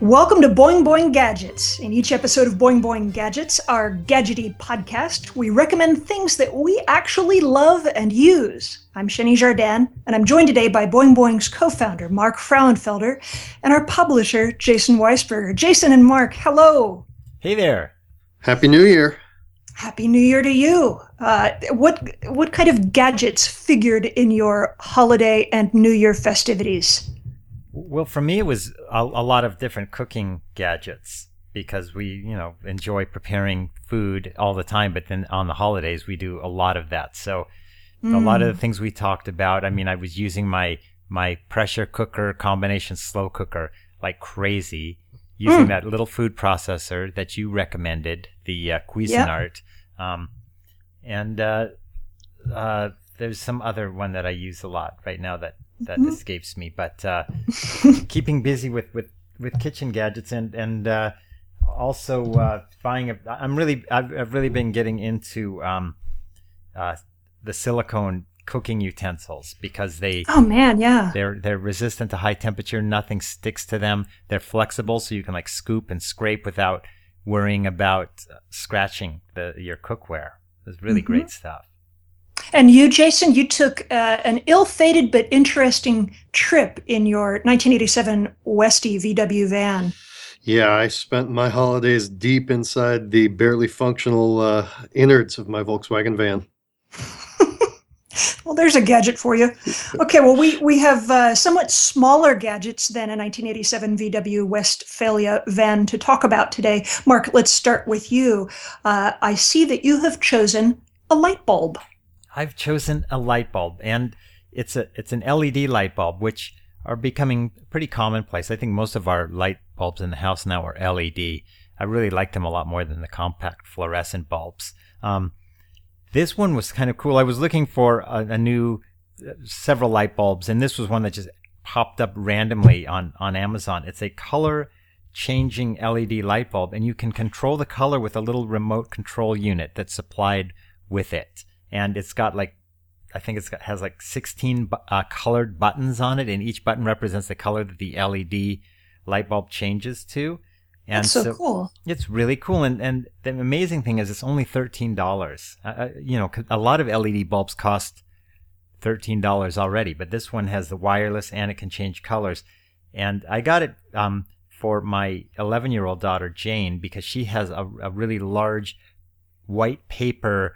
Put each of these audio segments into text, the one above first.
Welcome to Boing Boing Gadgets. In each episode of Boing Boing Gadgets, our gadgety podcast, we recommend things that we actually love and use. I'm Xeni Jardin, and I'm joined today by Boing Boing's co-founder, Mark Frauenfelder, and our publisher, Jason Weisberger. Jason and Mark, hello. Hey there. Happy New Year. Happy New Year to you. Uh, what what kind of gadgets figured in your holiday and New Year festivities? Well, for me, it was a, a, lot of different cooking gadgets because we, you know, enjoy preparing food all the time. But then on the holidays, we do a lot of that. So mm. a lot of the things we talked about. I mean, I was using my my pressure cooker combination slow cooker like crazy, using mm. that little food processor that you recommended, the uh, Cuisinart, yep. um, and uh, uh, there's some other one that I use a lot right now that that mm-hmm. escapes me. But uh, keeping busy with, with, with kitchen gadgets and and uh, also uh, buying. A, I'm really I've, I've really been getting into um, uh, the silicone cooking utensils because they oh man yeah they're they're resistant to high temperature nothing sticks to them they're flexible so you can like scoop and scrape without worrying about scratching the your cookware it's really mm-hmm. great stuff and you, Jason, you took uh, an ill-fated but interesting trip in your 1987 Westy VW van. Yeah, I spent my holidays deep inside the barely functional uh, innards of my Volkswagen van. well, there's a gadget for you. Okay, well, we, we have uh, somewhat smaller gadgets than a 1987 VW Westfalia van to talk about today. Mark, let's start with you. Uh, I see that you have chosen a light bulb. I've chosen a light bulb, and it's a it's an LED light bulb, which are becoming pretty commonplace. I think most of our light bulbs in the house now are LED. I really like them a lot more than the compact fluorescent bulbs. Um, this one was kind of cool. I was looking for a, a new uh, several light bulbs, and this was one that just popped up randomly on on Amazon. It's a color changing LED light bulb, and you can control the color with a little remote control unit that's supplied with it and it's got like I think it's got, has like 16 uh, colored buttons on it, and each button represents the color that the LED light bulb changes to. And That's so, so cool. It's really cool, and and the amazing thing is it's only thirteen dollars. Uh, uh you know, a lot of LED bulbs cost thirteen dollars already, but this one has the wireless and it can change colors. And I got it um, for my 11 year old daughter Jane because she has a, a really large white paper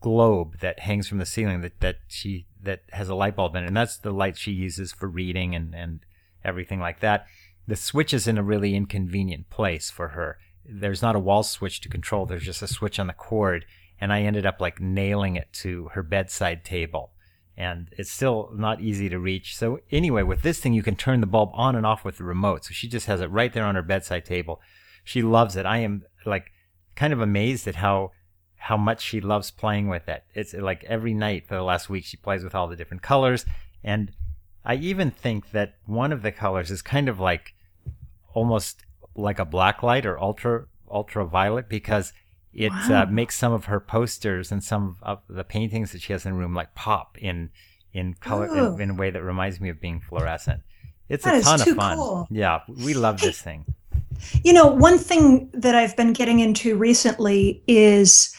globe that hangs from the ceiling that, that she that has a light bulb in it, and that's the light she uses for reading and, and everything like that. The switch is in a really inconvenient place for her. There's not a wall switch to control, there's just a switch on the cord, and I ended up like nailing it to her bedside table. And it's still not easy to reach. So anyway, with this thing you can turn the bulb on and off with the remote. So she just has it right there on her bedside table. She loves it. I am like kind of amazed at how how much she loves playing with it. It's like every night for the last week she plays with all the different colors and I even think that one of the colors is kind of like almost like a black light or ultra ultraviolet because it uh, wow. uh, makes some of her posters and some of the paintings that she has in the room like pop in in color in, in, a way that reminds me of being fluorescent. It's that a ton of fun. Cool. Yeah, we love this thing. You know, one thing that I've been getting into recently is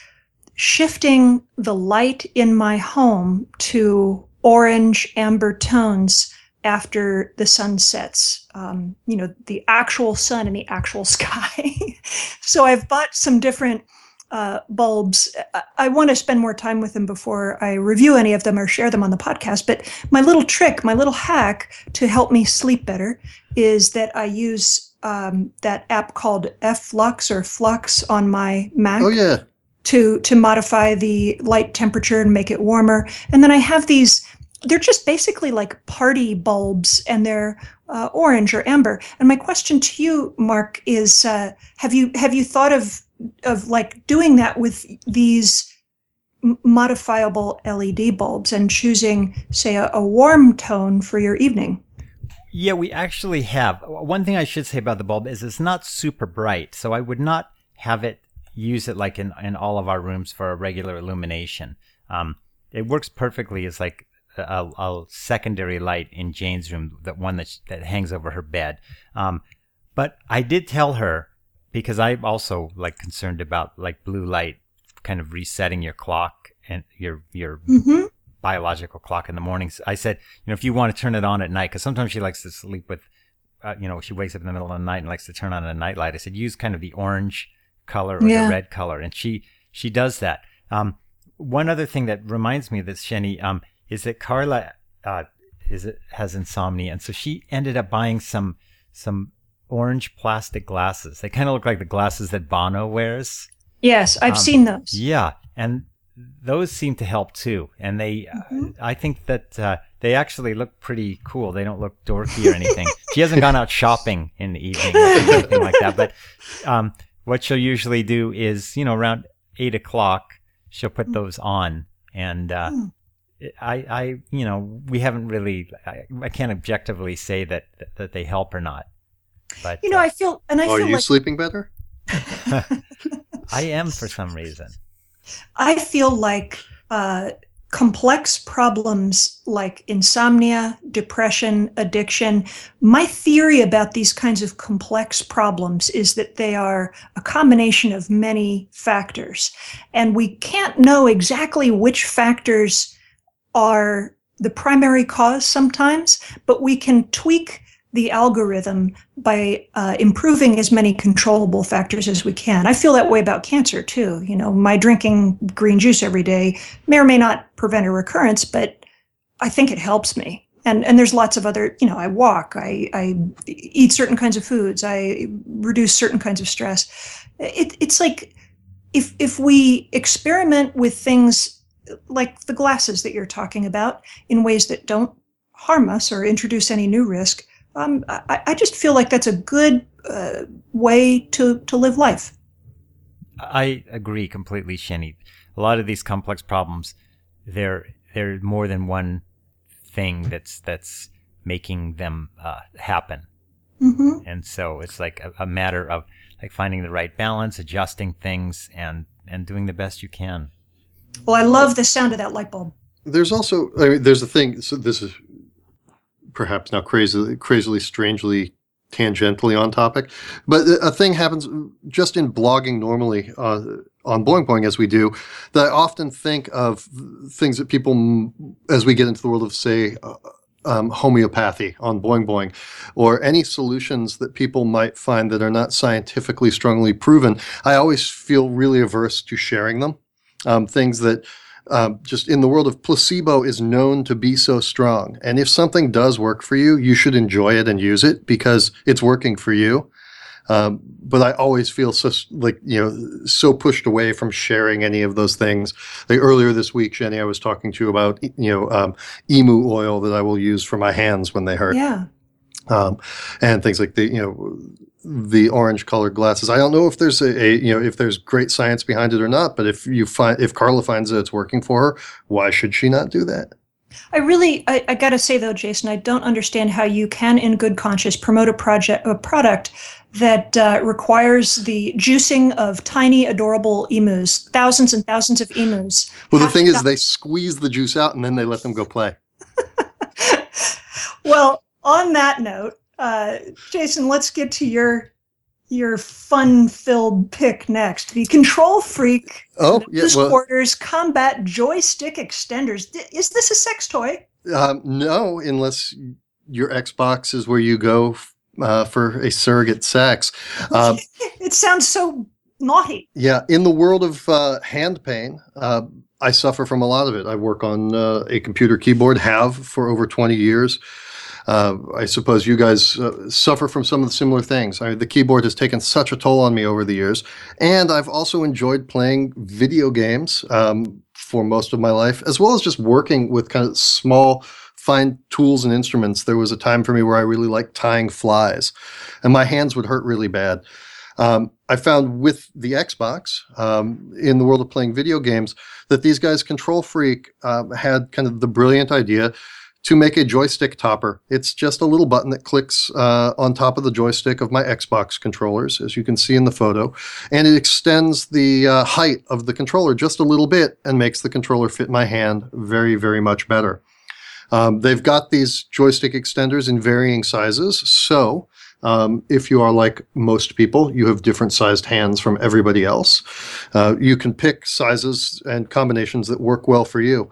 shifting the light in my home to orange amber tones after the sun sets, um, you know, the actual sun and the actual sky. so I've bought some different uh, bulbs. I, I want to spend more time with them before I review any of them or share them on the podcast. But my little trick, my little hack to help me sleep better is that I use um, that app called f.lux or Flux on my Mac. Oh, yeah to to modify the light temperature and make it warmer. And then I have these. They're just basically like party bulbs, and they're uh, orange or amber. And my question to you, Mark, is: uh, Have you have you thought of of like doing that with these modifiable LED bulbs and choosing, say, a, a warm tone for your evening? Yeah, we actually have. One thing I should say about the bulb is it's not super bright, so I would not have it use it like in, in all of our rooms for a regular illumination. Um, it works perfectly as like a, a, secondary light in Jane's room, that one that, that hangs over her bed. Um, But I did tell her because I'm also like concerned about like blue light kind of resetting your clock and your your hmm biological clock in the mornings. I said, you know, if you want to turn it on at night, because sometimes she likes to sleep with, uh, you know, she wakes up in the middle of the night and likes to turn on a night light. I said, use kind of the orange color or Yeah. the red color, and she she does that. Um, one other thing that reminds me of this, Xeni, um, is that Carla uh, is it has insomnia, and so she ended up buying some some orange plastic glasses. They kind of look like the glasses that Bono wears. Yes, I've Um, seen those. Yeah, and those seem to help too. And they, Mhm. uh, I think that uh, they actually look pretty cool. They don't look dorky or anything. she hasn't gone out shopping in the evening or anything like that. But um, what she'll usually do is, you know, around eight o'clock, she'll put those on, and uh, Hmm. I, I, you know, we haven't really, I, I can't objectively say that that they help or not. But You know, uh, I feel, and I Are feel you like sleeping better? I am for some reason. I feel like uh, complex problems like insomnia, depression, addiction. My theory about these kinds of complex problems is that they are a combination of many factors. And we can't know exactly which factors are the primary cause sometimes, but we can tweak the algorithm by uh, improving as many controllable factors as we can. I feel that way about cancer too. You know, my drinking green juice every day may or may not prevent a recurrence, but I think it helps me. And and there's lots of other. You know, I walk, I I eat certain kinds of foods, I reduce certain kinds of stress. It, it's like if if we experiment with things like the glasses that you're talking about in ways that don't harm us or introduce any new risk, um, I, I just feel like that's a good uh, way to, to live life. I agree completely, Xeni. A lot of these complex problems, they're they're more than one thing that's that's making them uh, happen, hmm and so it's like a, a matter of like finding the right balance, adjusting things, and and doing the best you can. Well, I love the sound of that light bulb. There's also I mean, there's a thing. So this is perhaps now crazily, crazily, strangely, tangentially on topic, but a thing happens just in blogging normally uh, on Boing Boing as we do. That I often think of things that people, as we get into the world of say. Uh, um, homeopathy on Boing Boing, or any solutions that people might find that are not scientifically strongly proven, I always feel really averse to sharing them. Um, things that um, just in the world of placebo is known to be so strong. And if something does work for you, you should enjoy it and use it because it's working for you. Um, but I always feel so like you know so pushed away from sharing any of those things. Like earlier this week, Xeni, I was talking to you about you know um, emu oil that I will use for my hands when they hurt Yeah. um, and things like the you know the orange colored glasses. I don't know if there's a, a you know if there's great science behind it or not, but if you find if Carla finds that it's working for her, why should she not do that? I really, I, I got to say though, Jason, I don't understand how you can, in good conscience, promote a project, a product that uh, requires the juicing of tiny, adorable emus, thousands and thousands of emus. Well, the thing is, they squeeze the juice out and then they let them go play. well, on that note, uh, Jason, let's get to your your fun-filled pick next. The KontrolFreek Oh, yeah. Well, Quarters Combat Joystick Extenders. Is this a sex toy? um, no, unless your Xbox is where you go uh, for a surrogate sex. Um, it sounds so naughty. Yeah, in the world of uh, hand pain, uh, I suffer from a lot of it. I work on uh, a computer keyboard, have for over 20 years. Uh, I suppose you guys uh, suffer from some of the similar things. I, the keyboard has taken such a toll on me over the years. And I've also enjoyed playing video games um, for most of my life, as well as just working with kind of small, fine tools and instruments. There was a time for me where I really liked tying flies, and my hands would hurt really bad. Um, I found with the Xbox, um, in the world of playing video games, that these guys, KontrolFreek, um, had kind of the brilliant idea to make a joystick topper. It's just a little button that clicks uh, on top of the joystick of my Xbox controllers, as you can see in the photo, and it extends the uh, height of the controller just a little bit and makes the controller fit my hand very, very much better. Um, they've got these joystick extenders in varying sizes, so Um, if you are like most people, you have different sized hands from everybody else. Uh, you can pick sizes and combinations that work well for you.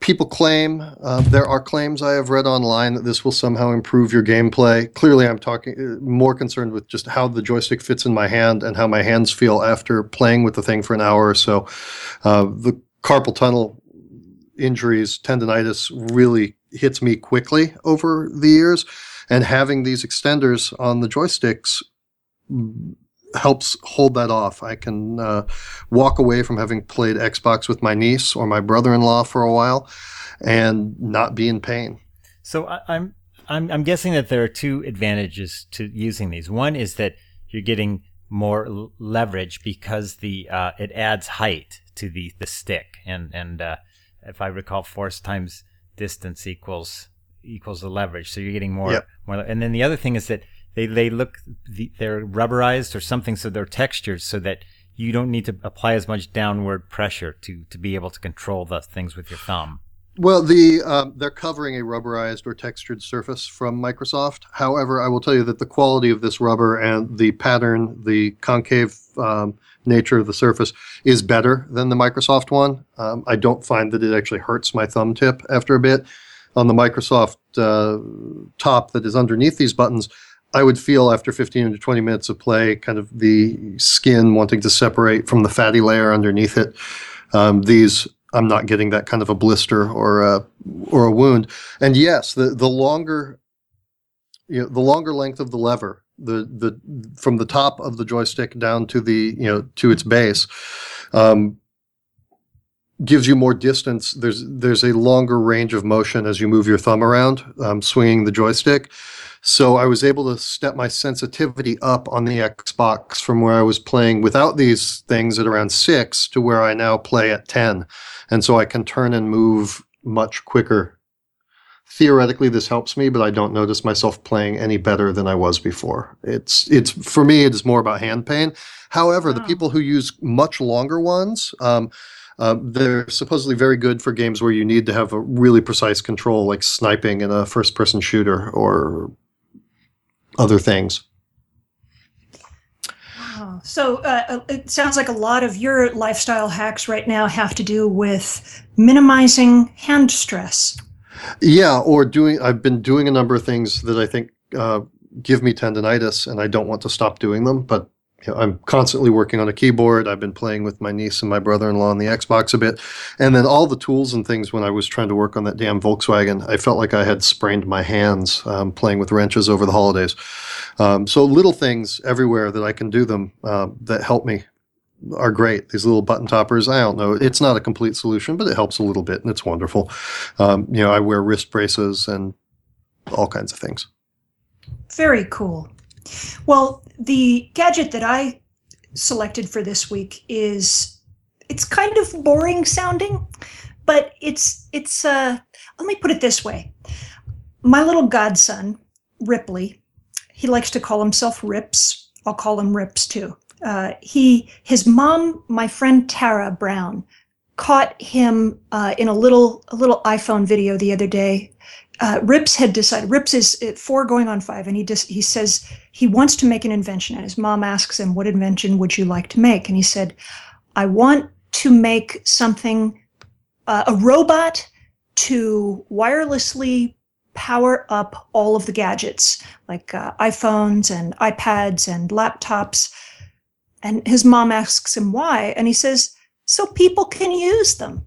People claim, uh, there are claims I have read online that this will somehow improve your gameplay. Clearly, I'm talking uh, more concerned with just how the joystick fits in my hand and how my hands feel after playing with the thing for an hour or so. Uh, the carpal tunnel injuries, tendonitis really hits me quickly over the years. And having these extenders on the joysticks helps hold that off. I can uh, walk away from having played Xbox with my niece or my brother-in-law for a while and not be in pain. So I, I'm I'm I'm guessing that there are two advantages to using these. One is that you're getting more l- leverage because the uh, it adds height to the the stick, and and uh, if I recall, force times distance equals equals the leverage. So you're getting more Yep. more. And then the other thing is that they they look the, they're rubberized or something, so they're textured so that you don't need to apply as much downward pressure to to be able to control the things with your thumb. Well, the um, they're covering a rubberized or textured surface from Microsoft. However, I will tell you that the quality of this rubber and the pattern, the concave um, nature of the surface, is better than the Microsoft one. Um, I don't find that it actually hurts my thumb tip after a bit. On the Microsoft uh, top that is underneath these buttons, I would feel after 15 to 20 minutes of play, kind of the skin wanting to separate from the fatty layer underneath it. Um, these I'm not getting that kind of a blister or a or a wound. And yes, the the longer you know the longer length of the lever, the the from the top of the joystick down to the you know to its base, um, gives you more distance. There's there's a longer range of motion as you move your thumb around, um, swinging the joystick. So I was able to step my sensitivity up on the Xbox from where I was playing without these things at around six to where I now play at ten and so I can turn and move much quicker. Theoretically, this helps me, but I don't notice myself playing any better than I was before. It's it's for me, it is more about hand pain. However, the people who use much longer ones, um, uh, they're supposedly very good for games where you need to have a really precise control, like sniping in a first-person shooter or other things. Wow. So uh, it sounds like a lot of your lifestyle hacks right now have to do with minimizing hand stress. Yeah, or doing. I've been doing a number of things that I think uh, give me tendonitis, and I don't want to stop doing them. But you know, I'm constantly working on a keyboard. I've been playing with my niece and my brother-in-law on the Xbox a bit, and then all the tools and things. When I was trying to work on that damn Volkswagen, I felt like I had sprained my hands um, playing with wrenches over the holidays. Um, so little things everywhere that I can do them uh, that help me are great. These little button toppers, I don't know. It's not a complete solution, but it helps a little bit, and it's wonderful. Um, you know, I wear wrist braces and all kinds of things. Very cool. Well, the gadget that I selected for this week is it's kind of boring sounding, but it's it's uh let me put it this way. My little godson, Ripley, he likes to call himself Rips. I'll call him Rips too. Uh, he his mom, my friend Tara Brown, caught him uh, in a little a little iPhone video the other day uh, Rips had decided. Rips is at four going on five, and he just he says he wants to make an invention. And his mom asks him, "What invention would you like to make?" And he said, "I want to make something, uh, a robot to wirelessly power up all of the gadgets, like uh, iPhones and iPads and laptops." And his mom asks him why, and he says, "So people can use them."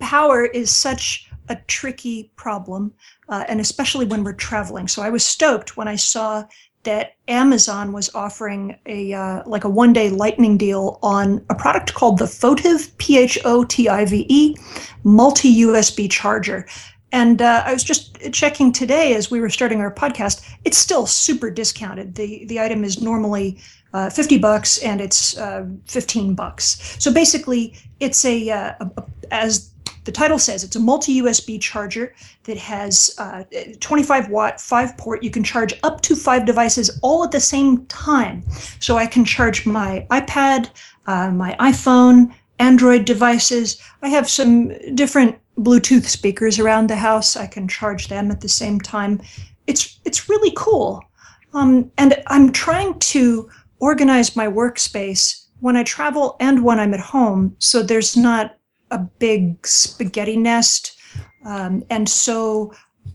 Power is such a tricky problem, uh, and especially when we're traveling. So I was stoked when I saw that Amazon was offering a uh, like a one day lightning deal on a product called the Photive P H O T I V E multi USB charger. And uh, I was just checking today as we were starting our podcast. It's still super discounted. the The item is normally uh, 50 bucks and it's uh, 15 bucks. So basically, it's a, uh, a, a as the title says it's a multi USB charger that has uh, 25 watt, five port. You can charge up to five devices all at the same time. So I can charge my iPad, uh, my iPhone, Android devices. I have some different Bluetooth speakers around the house. I can charge them at the same time. It's it's really cool. Um, and I'm trying to organize my workspace when I travel and when I'm at home so there's not a big spaghetti nest. Um, and so,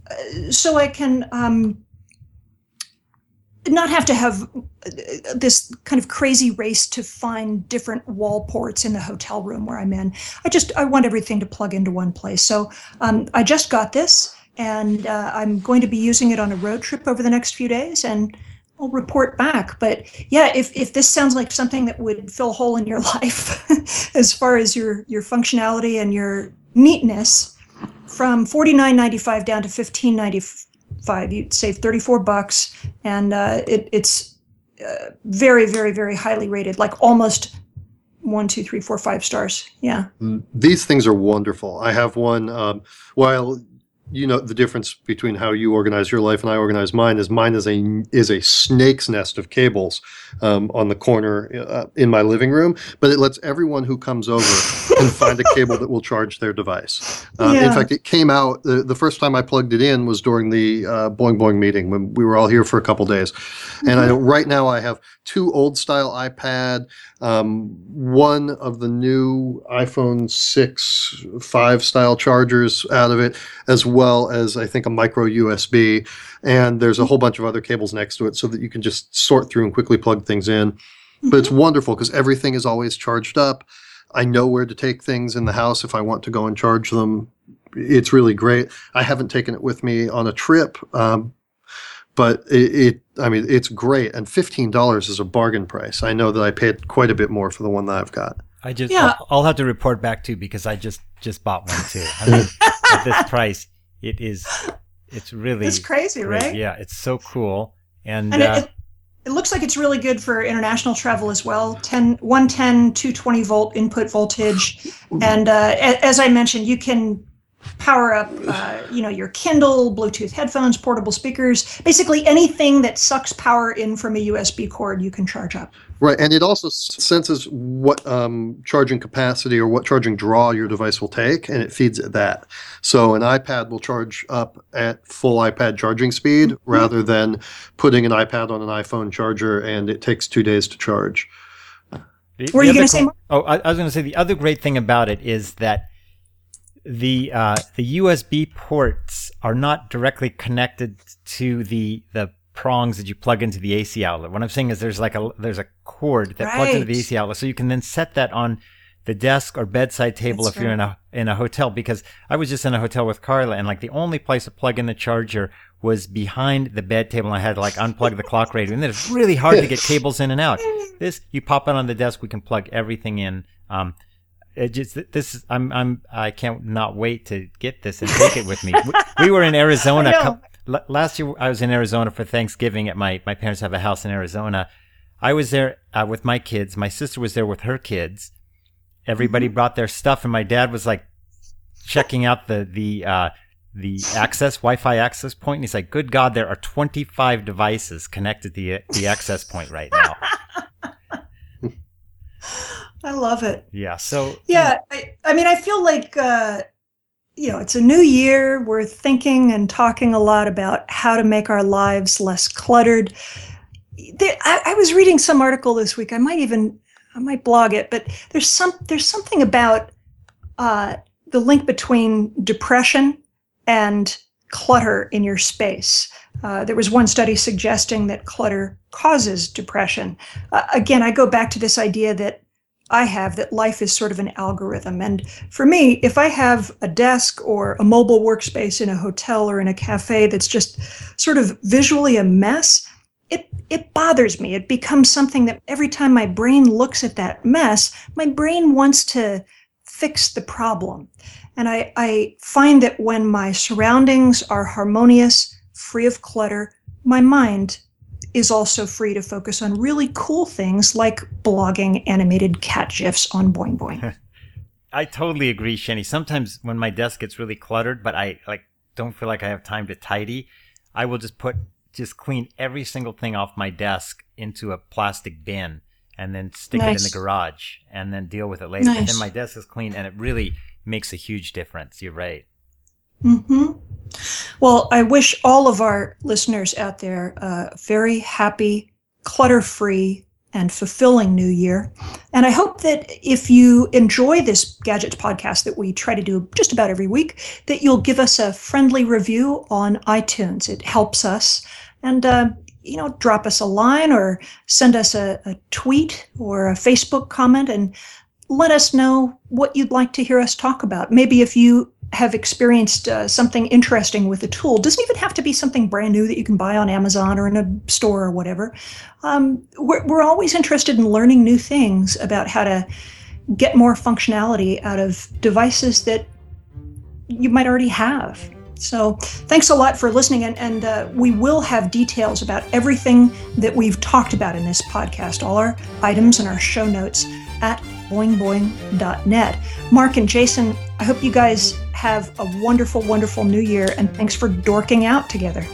uh, so I can um, not have to have uh, this kind of crazy race to find different wall ports in the hotel room where I'm in. I just I want everything to plug into one place. So um, I just got this, and uh, I'm going to be using it on a road trip over the next few days, and I'll report back. But yeah, if if this sounds like something that would fill a hole in your life, as far as your your functionality and your neatness, from forty nine ninety five down to fifteen ninety five. You save 34 bucks, and uh, it, it's uh, very, very, very highly rated, like almost one, two, three, four, five stars. Yeah. These things are wonderful. I have one. Um, while you know the difference between how you organize your life and I organize mine is mine is a is a snake's nest of cables um, on the corner uh, in my living room, but it lets everyone who comes over can find a cable that will charge their device. Um, Yeah. In fact, it came out the, the first time I plugged it in was during the uh, Boing Boing meeting when we were all here for a couple days, and I right now I have two old style iPad, um, one of the new iPhone six five style chargers out of it as well as I think a micro USB. And there's a whole bunch of other cables next to it so that you can just sort through and quickly plug things in. But it's wonderful because everything is always charged up. I know where to take things in the house if I want to go and charge them. It's really great. I haven't taken it with me on a trip, um, but it, it, I mean, it's great. And $15 is a bargain price. I know that I paid quite a bit more for the one that I've got. I just Yeah. I'll, I'll have to report back too because I just just bought one too. I mean, at this price, it is it's really It's crazy, great. right? Yeah, it's so cool. And, And uh, it, it, it looks like it's really good for international travel as well 10 110 220 volt input voltage and uh, as i mentioned you can power up uh, you know your kindle bluetooth headphones portable speakers basically anything that sucks power in from a usb cord you can charge up Right, and it also senses what um, charging capacity or what charging draw your device will take, and it feeds it that. So an iPad will charge up at full iPad charging speed rather than putting an iPad on an iPhone charger and it takes two days to charge. The- Were the you gonna say co- more? Oh, I, I was going to say the other great thing about it is that the uh, the USB ports are not directly connected to the the prongs that you plug into the AC outlet. What I'm saying is there's like a there's a cord that plugs into the AC outlet, so you can then set that on the desk or bedside table That's if you're in a in a hotel. Because I was just in a hotel with Carla, and like the only place to plug in the charger was behind the bed table, and I had to like unplug the clock radio, and then it's really hard to get cables in and out. This you pop it on the desk, we can plug everything in. Um, it just this is I'm I'm I can't not wait to get this and take it with me. We, we were in Arizona. I know. cou- l- last year I was in Arizona for Thanksgiving. At my my parents have a house in Arizona. I was there uh, with my kids. My sister was there with her kids. Everybody brought their stuff, and my dad was like checking out the the uh, the access Wi-Fi access point. And he's like, "Good God, there are 25 devices connected to the the access point right now." i love it Yeah. So Yeah, I, I mean, I feel like uh, you know it's a new year. We're thinking and talking a lot about how to make our lives less cluttered. There, I, I was reading some article this week. I might even I might blog it, but there's some there's something about uh, the link between depression and clutter in your space. Uh, there was one study suggesting that clutter causes depression. Uh, again, I go back to this idea that I have that life is sort of an algorithm. And for me, if I have a desk or a mobile workspace in a hotel or in a cafe that's just sort of visually a mess, it, it bothers me. It becomes something that every time my brain looks at that mess, my brain wants to fix the problem. And I, I find that when my surroundings are harmonious, free of clutter, my mind is also free to focus on really cool things like blogging animated cat gifs on Boing Boing. I totally agree, Xeni. Sometimes when my desk gets really cluttered, but I like don't feel like I have time to tidy, I will just put just clean every single thing off my desk into a plastic bin and then stick it in the garage and then deal with it later. And then my desk is clean and it really makes a huge difference. You're right. hmm Well, I wish all of our listeners out there a very happy, clutter free, and fulfilling new year. And I hope that if you enjoy this Gadgets podcast that we try to do just about every week, that you'll give us a friendly review on iTunes. It helps us. And, uh, you know, drop us a line or send us a, a tweet or a Facebook comment and let us know what you'd like to hear us talk about. Maybe if you have experienced uh, something interesting with a tool. Doesn't even have to be something brand new that you can buy on Amazon or in a store or whatever. Um, we're, we're always interested in learning new things about how to get more functionality out of devices that you might already have. So, thanks a lot for listening. And, and uh, we will have details about everything that we've talked about in this podcast, all our items and our show notes at boingboing.net. Mark and Jason, I hope you guys have a wonderful, wonderful new year, and thanks for dorking out together.